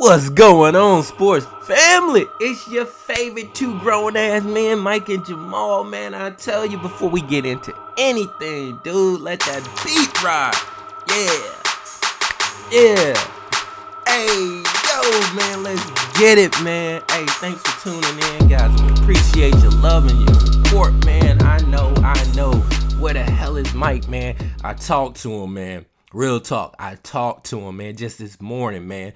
What's going on, sports family? It's your favorite two grown ass men, Mike and Jamal. Man, I tell you before we get into anything, dude, let that beat rock. Yeah, yeah. Hey, yo, man, let's get it, man. Hey, thanks for tuning in, guys. We appreciate your love and your support, man. I know, I know. Where the hell is Mike, man? I talked to him, man. Real talk. I talked to him, man, just this morning, man.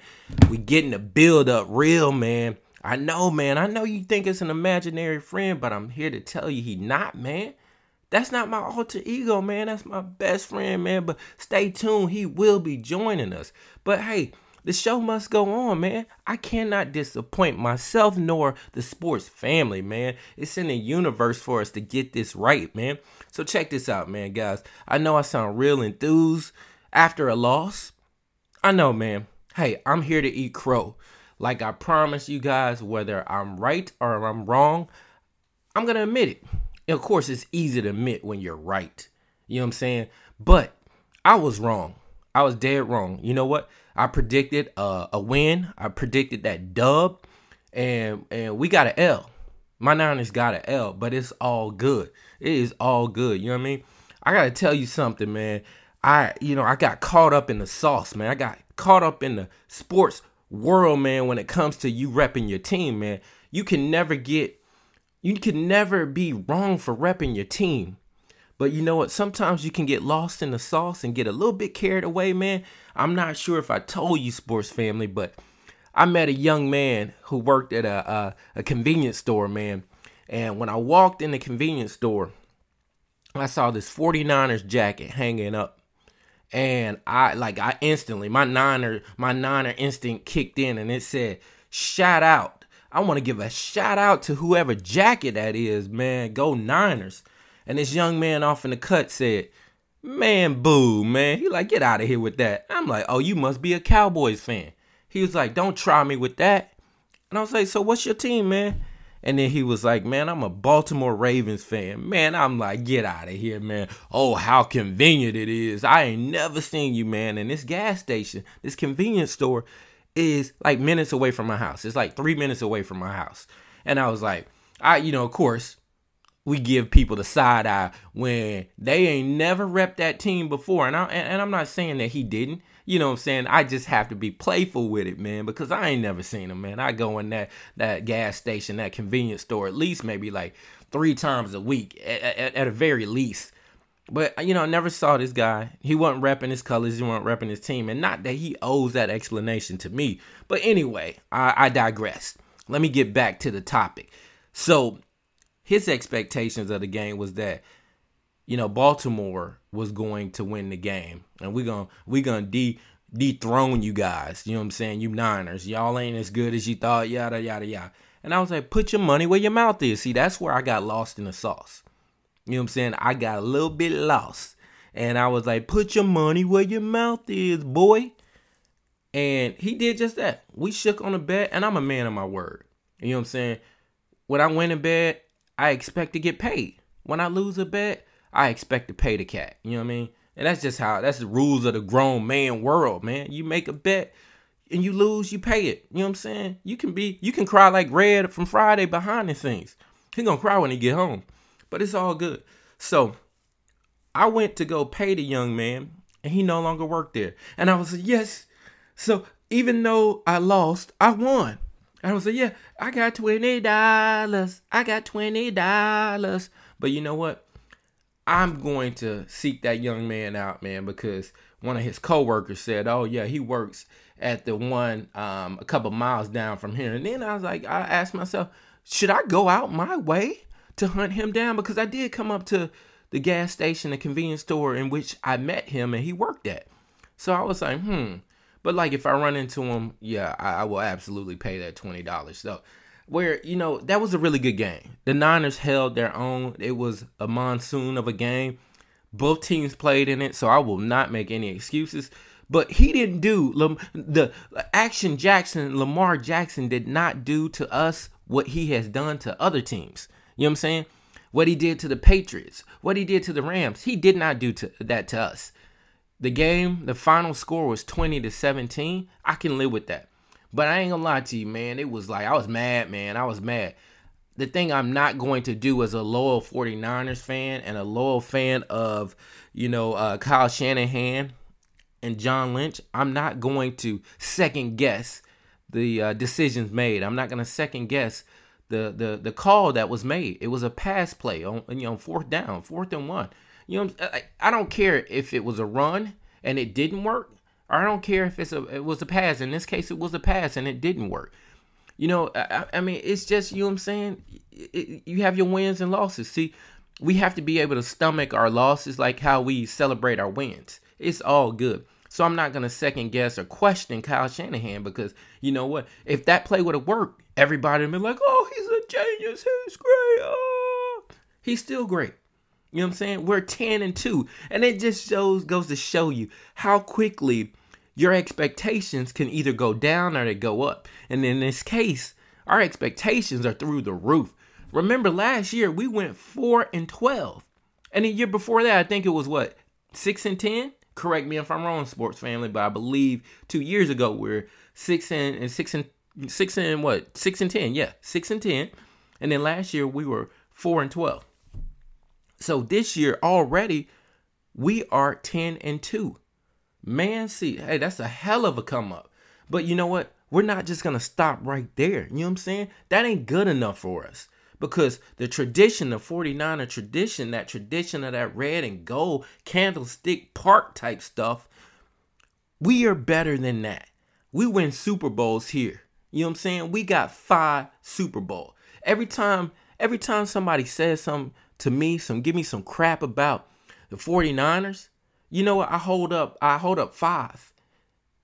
We getting the build up real, man. I know, man. I know you think it's an imaginary friend, but I'm here to tell you he not, man. That's not my alter ego, man. That's my best friend, man. But stay tuned. He will be joining us. But hey, the show must go on, man. I cannot disappoint myself nor the sports family, man. It's in the universe for us to get this right, man. So check this out, man, guys. I know I sound real enthused after a loss. I know, man. Hey, I'm here to eat crow. Like I promise you guys, whether I'm right or I'm wrong, I'm going to admit it. And of course, it's easy to admit when you're right. You know what I'm saying? But I was wrong. I was dead wrong. You know what? I predicted a win. I predicted that dub, and and we got an L. My Niners got an L, but it's all good. It is all good. You know what I mean? I gotta tell you something, man. I, you know, I got caught up in the sauce, man. I got caught up in the sports world, man, when it comes to you repping your team, man. You can never get, you can never be wrong for repping your team. But you know what? Sometimes you can get lost in the sauce and get a little bit carried away, man. I'm not sure if I told you, sports family, but I met a young man who worked at a, a, a convenience store, man. And when I walked in the convenience store, I saw this 49ers jacket hanging up and I like I instantly my niner my niner instinct kicked in and it said shout out. I want to give a shout out to whoever jacket that is, man. Go Niners. And this young man off in the cut said, "Man, boo, man." He like, "Get out of here with that." I'm like, "Oh, you must be a Cowboys fan." He was like, "Don't try me with that." And I was like, "So what's your team, man?" And then he was like, Man, I'm a Baltimore Ravens fan. Man, I'm like, Get out of here, man. Oh, how convenient it is. I ain't never seen you, man. And this gas station, this convenience store is like minutes away from my house. It's like three minutes away from my house. And I was like, I, you know, of course, we give people the side eye when they ain't never repped that team before. And I and I'm not saying that he didn't. You know what I'm saying? I just have to be playful with it, man, because I ain't never seen him, man. I go in that that gas station, that convenience store, at least maybe like three times a week, at, at, at very least. But you know, I never saw this guy. He wasn't repping his colors. He wasn't repping his team, and not that he owes that explanation to me. But anyway, I, I digress. Let me get back to the topic. So his expectations of the game was that you know Baltimore was going to win the game, and we're gonna we're gonna de dethrone you guys. You know what I'm saying? You Niners, y'all ain't as good as you thought. Yada yada yada. And I was like, put your money where your mouth is. See, that's where I got lost in the sauce. You know what I'm saying? I got a little bit lost, and I was like, put your money where your mouth is, boy. And he did just that. We shook on the bet, and I'm a man of my word. You know what I'm saying? When I went a bet, I expect to get paid. When I lose a bet, I expect to pay the cat. You know what I mean? And that's just how that's the rules of the grown man world, man. You make a bet and you lose, you pay it. You know what I'm saying? You can be you can cry like Red from Friday behind the scenes. He gonna cry when he get home. But it's all good. So I went to go pay the young man and he no longer worked there. And I was like, yes. So even though I lost, I won. I was like, yeah, I got twenty dollars. I got twenty dollars. But you know what? I'm going to seek that young man out, man, because one of his coworkers said, "Oh yeah, he works at the one um, a couple miles down from here." And then I was like, I asked myself, should I go out my way to hunt him down? Because I did come up to the gas station, the convenience store in which I met him and he worked at. So I was like, hmm. But like, if I run into him, yeah, I, I will absolutely pay that twenty dollars. So where you know that was a really good game. The Niners held their own. It was a monsoon of a game. Both teams played in it, so I will not make any excuses. But he didn't do the action Jackson, Lamar Jackson did not do to us what he has done to other teams. You know what I'm saying? What he did to the Patriots, what he did to the Rams, he did not do to, that to us. The game, the final score was 20 to 17. I can live with that. But I ain't gonna lie to you, man. It was like I was mad, man. I was mad. The thing I'm not going to do as a loyal 49ers fan and a loyal fan of, you know, uh, Kyle Shanahan and John Lynch, I'm not going to second guess the uh, decisions made. I'm not going to second guess the the the call that was made. It was a pass play on you know fourth down, fourth and one. You know, I, I don't care if it was a run and it didn't work. Or I don't care if it's a it was a pass. In this case, it was a pass and it didn't work. You know, I, I mean, it's just you know what I'm saying. It, it, you have your wins and losses. See, we have to be able to stomach our losses like how we celebrate our wins. It's all good. So I'm not gonna second guess or question Kyle Shanahan because you know what? If that play would have worked, everybody would be like, "Oh, he's a genius. He's great. Oh. He's still great." You know what I'm saying? We're 10 and 2. And it just shows goes to show you how quickly your expectations can either go down or they go up. And in this case, our expectations are through the roof. Remember last year we went 4 and 12. And the year before that, I think it was what? 6 and 10? correct me if I'm wrong, sports family, but I believe two years ago we're six and, and six and six and what six and ten, yeah, six and ten, and then last year we were four and twelve. So this year already we are ten and two. Man, see, hey, that's a hell of a come up. But you know what? We're not just gonna stop right there. You know what I'm saying? That ain't good enough for us because the tradition, the 49er tradition, that tradition of that red and gold candlestick park type stuff, we are better than that. We win Super Bowls here. You know what I'm saying? We got five Super Bowl. Every time, every time somebody says something to me, some give me some crap about the 49ers, you know what? I hold up, I hold up five.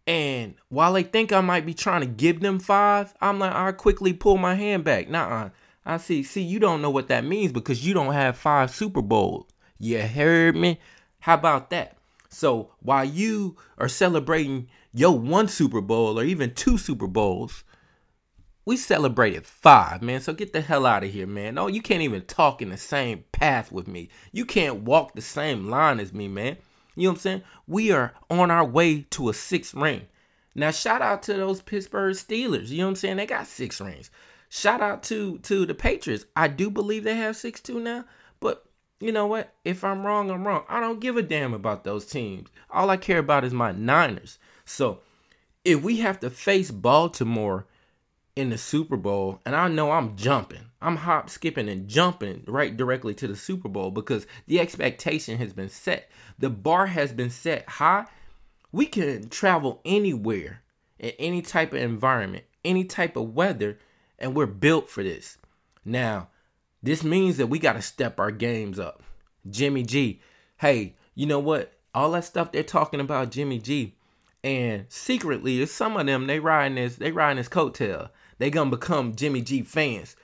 And while they think I might be trying to give them five, I'm like, I quickly pull my hand back. Nah, I see. See, you don't know what that means because you don't have five Super Bowls. You heard me? How about that? So while you are celebrating your one Super Bowl or even two Super Bowls, we celebrated five, man. So get the hell out of here, man. No, you can't even talk in the same path with me. You can't walk the same line as me, man. You know what I'm saying? We are on our way to a sixth ring. Now, shout out to those Pittsburgh Steelers. You know what I'm saying? They got six rings. Shout out to to the Patriots. I do believe they have six two now, but you know what? If I'm wrong, I'm wrong. I don't give a damn about those teams. All I care about is my Niners. So if we have to face Baltimore in the Super Bowl, and I know I'm jumping, I'm hop, skipping, and jumping right directly to the Super Bowl because the expectation has been set. The bar has been set high. We can travel anywhere in any type of environment, any type of weather and we're built for this. Now, this means that we got to step our games up. Jimmy G, hey, you know what? All that stuff they're talking about Jimmy G, and secretly, some of them they riding this, they riding this coattail. They gonna become Jimmy G fans.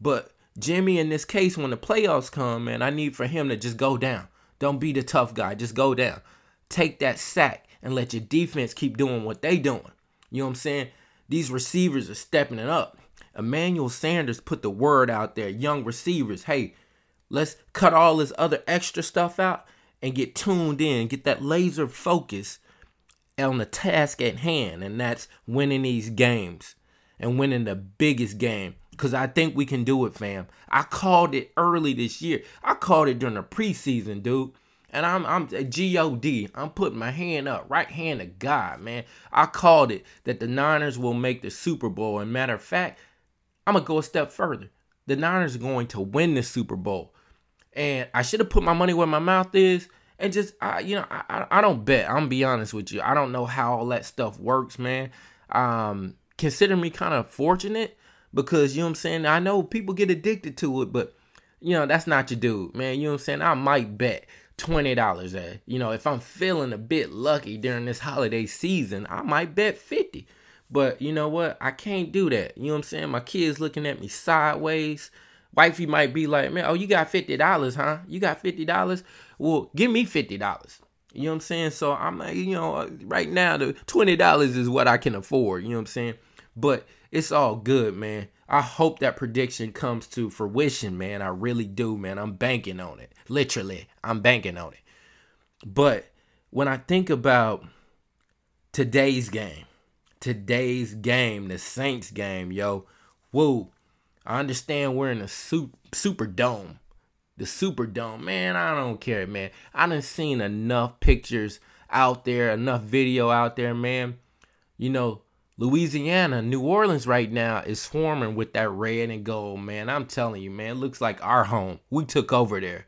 But Jimmy, in this case, when the playoffs come, man, I need for him to just go down. Don't be the tough guy. Just go down. Take that sack and let your defense keep doing what they doing. You know what I'm saying? These receivers are stepping it up. Emmanuel Sanders put the word out there, young receivers, hey, let's cut all this other extra stuff out and get tuned in, get that laser focus on the task at hand, and that's winning these games and winning the biggest game. Cause I think we can do it, fam. I called it early this year. I called it during the preseason, dude. And I'm I'm G-O-D. I'm putting my hand up, right hand to God, man. I called it that the Niners will make the Super Bowl. And matter of fact, I'm gonna go a step further. The Niners are going to win the Super Bowl, and I should have put my money where my mouth is. And just, I, you know, I, I don't bet. I'm be honest with you. I don't know how all that stuff works, man. Um, consider me kind of fortunate because you know what I'm saying. I know people get addicted to it, but you know that's not your dude, man. You know what I'm saying. I might bet twenty dollars at. You know, if I'm feeling a bit lucky during this holiday season, I might bet fifty. But you know what? I can't do that. You know what I'm saying? My kids looking at me sideways. Wifey might be like, man, oh, you got $50, huh? You got $50? Well, give me $50. You know what I'm saying? So I'm like, you know, right now the $20 is what I can afford. You know what I'm saying? But it's all good, man. I hope that prediction comes to fruition, man. I really do, man. I'm banking on it. Literally, I'm banking on it. But when I think about today's game, today's game, the Saints game, yo. whoa. I understand we're in a Superdome. The Superdome, man, I don't care, man. I done seen enough pictures out there, enough video out there, man. You know, Louisiana, New Orleans right now is swarming with that red and gold, man. I'm telling you, man, looks like our home. We took over there.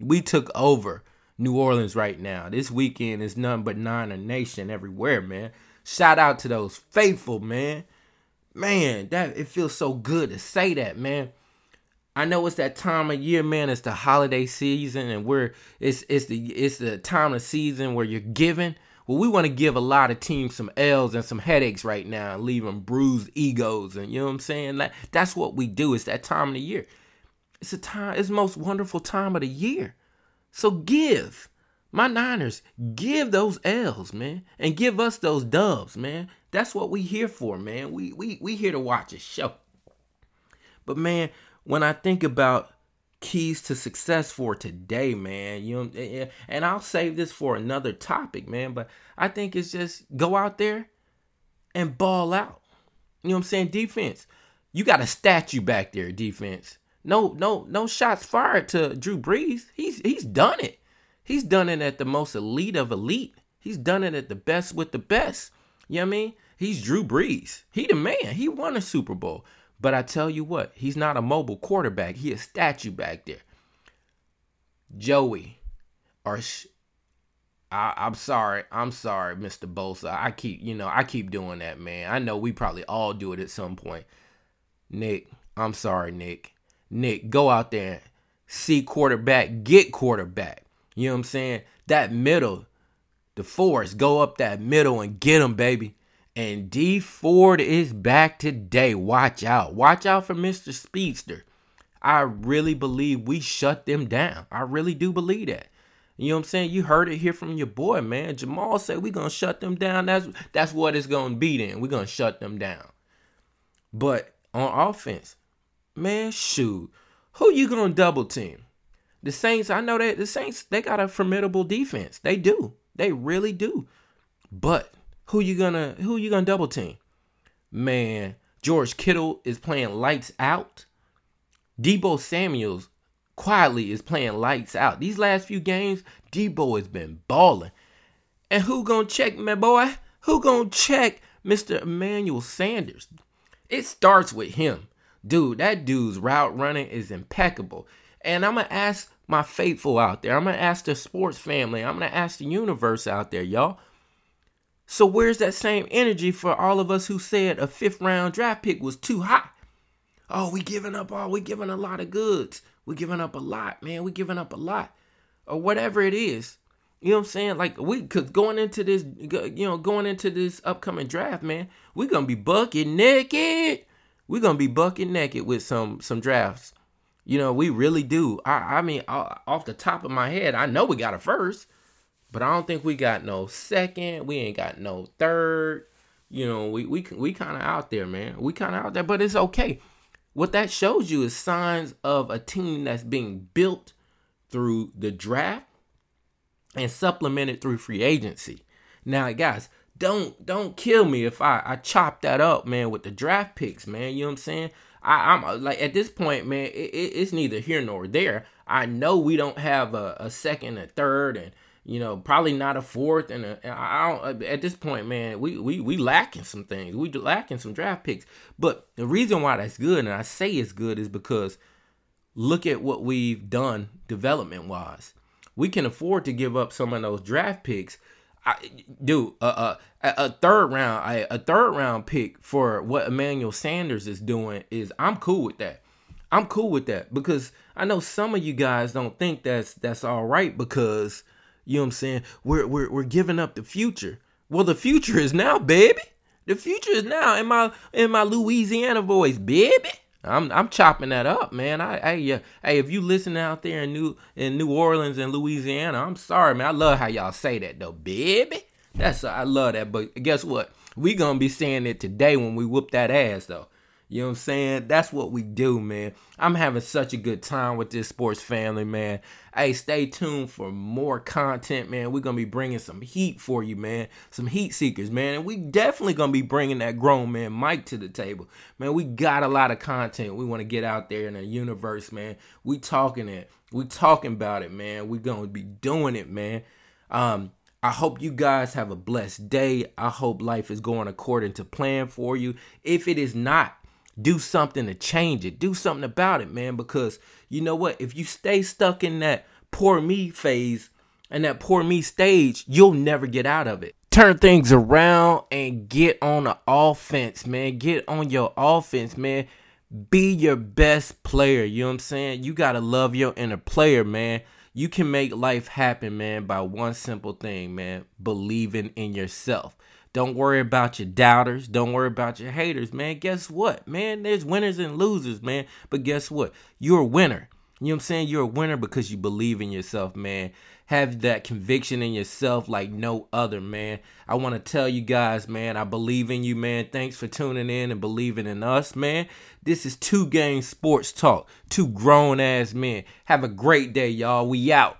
We took over New Orleans right now. This weekend is none but Niner Nation everywhere, man. Shout out to those faithful, man. Man, that it feels so good to say that, man. I know it's that time of year, man. It's the holiday season, and we're it's it's the it's the time of season where you're giving. Well, we want to give a lot of teams some L's and some headaches right now, and leave them bruised egos, and you know what I'm saying. Like that's what we do. It's that time of the year. It's a time. It's the most wonderful time of the year. So give my Niners, give those L's, man, and give us those dubs, man. That's what we here for, man. We we we here to watch a show. But man, when I think about keys to success for today, man, you know, eh, eh, and I'll save this for another topic, man, but I think it's just go out there and ball out. You know what I'm saying? Defense. You got a statue back there, defense. No, no, no shots fired to Drew Brees. He's he's done it. He's done it at the most elite of elite. He's done it at the best with the best. You know what I mean? He's Drew Brees. He the man. He won a Super Bowl. But I tell you what, he's not a mobile quarterback. He a statue back there. Joey, or sh- I, I'm sorry, I'm sorry, Mr. Bosa. I keep, you know, I keep doing that, man. I know we probably all do it at some point. Nick, I'm sorry, Nick. Nick, go out there and see quarterback, get quarterback. You know what I'm saying? That middle, the force, go up that middle and get him, baby. And Dee Ford is back today. Watch out. Watch out for Mr. Speedster. I really believe we shut them down. I really do believe that. You know what I'm saying? You heard it here from your boy, man. Jamal said we're gonna shut them down. That's that's what it's gonna be then. We're gonna shut them down. But on offense, man, shoot. Who you gonna double team? The Saints, I know that the Saints, they got a formidable defense. They do. They really do. But who you gonna who you gonna double team? Man, George Kittle is playing lights out. Deebo Samuels quietly is playing lights out. These last few games, Debo has been balling. And who gonna check my boy? Who gonna check Mr. Emmanuel Sanders? It starts with him. Dude, that dude's route running is impeccable. And I'm gonna ask my faithful out there. I'm gonna ask the sports family. I'm gonna ask the universe out there, y'all. So where's that same energy for all of us who said a fifth round draft pick was too high? Oh, we giving up all, we giving a lot of goods. We giving up a lot, man. We giving up a lot. Or whatever it is. You know what I'm saying? Like we cause going into this you know, going into this upcoming draft, man, we're gonna be bucket naked. We're gonna be bucket naked with some some drafts. You know, we really do. I I mean, off the top of my head, I know we got a first. But I don't think we got no second. We ain't got no third. You know, we we we kind of out there, man. We kind of out there, but it's okay. What that shows you is signs of a team that's being built through the draft and supplemented through free agency. Now, guys, don't don't kill me if I I chop that up, man, with the draft picks, man. You know what I'm saying? I, am uh, like at this point, man, it, it, it's neither here nor there. I know we don't have a, a second, a third, and you know, probably not a fourth. And a, I don't, at this point, man, we we we lacking some things. We lacking some draft picks. But the reason why that's good, and I say it's good, is because look at what we've done development wise. We can afford to give up some of those draft picks. I, dude, uh, uh, a third round, a, a third round pick for what Emmanuel Sanders is doing is I'm cool with that. I'm cool with that because I know some of you guys don't think that's that's all right because you know what I'm saying? We're we're we're giving up the future. Well, the future is now, baby. The future is now in my in my Louisiana voice, baby. I'm I'm chopping that up, man. I hey yeah, hey if you listen out there in New in New Orleans and Louisiana, I'm sorry, man. I love how y'all say that though, baby. That's I love that. But guess what? We gonna be saying it today when we whoop that ass though. You know what I'm saying? That's what we do, man. I'm having such a good time with this sports family, man. Hey, stay tuned for more content, man. We're going to be bringing some heat for you, man. Some heat seekers, man. And we definitely going to be bringing that grown man Mike to the table. Man, we got a lot of content we want to get out there in the universe, man. We talking it. We talking about it, man. we going to be doing it, man. Um, I hope you guys have a blessed day. I hope life is going according to plan for you. If it is not, do something to change it. Do something about it, man. Because you know what? If you stay stuck in that poor me phase and that poor me stage, you'll never get out of it. Turn things around and get on the offense, man. Get on your offense, man. Be your best player. You know what I'm saying? You got to love your inner player, man. You can make life happen, man, by one simple thing, man believing in yourself. Don't worry about your doubters. Don't worry about your haters, man. Guess what, man? There's winners and losers, man. But guess what? You're a winner. You know what I'm saying? You're a winner because you believe in yourself, man. Have that conviction in yourself like no other, man. I want to tell you guys, man, I believe in you, man. Thanks for tuning in and believing in us, man. This is Two Game Sports Talk. Two grown ass men. Have a great day, y'all. We out.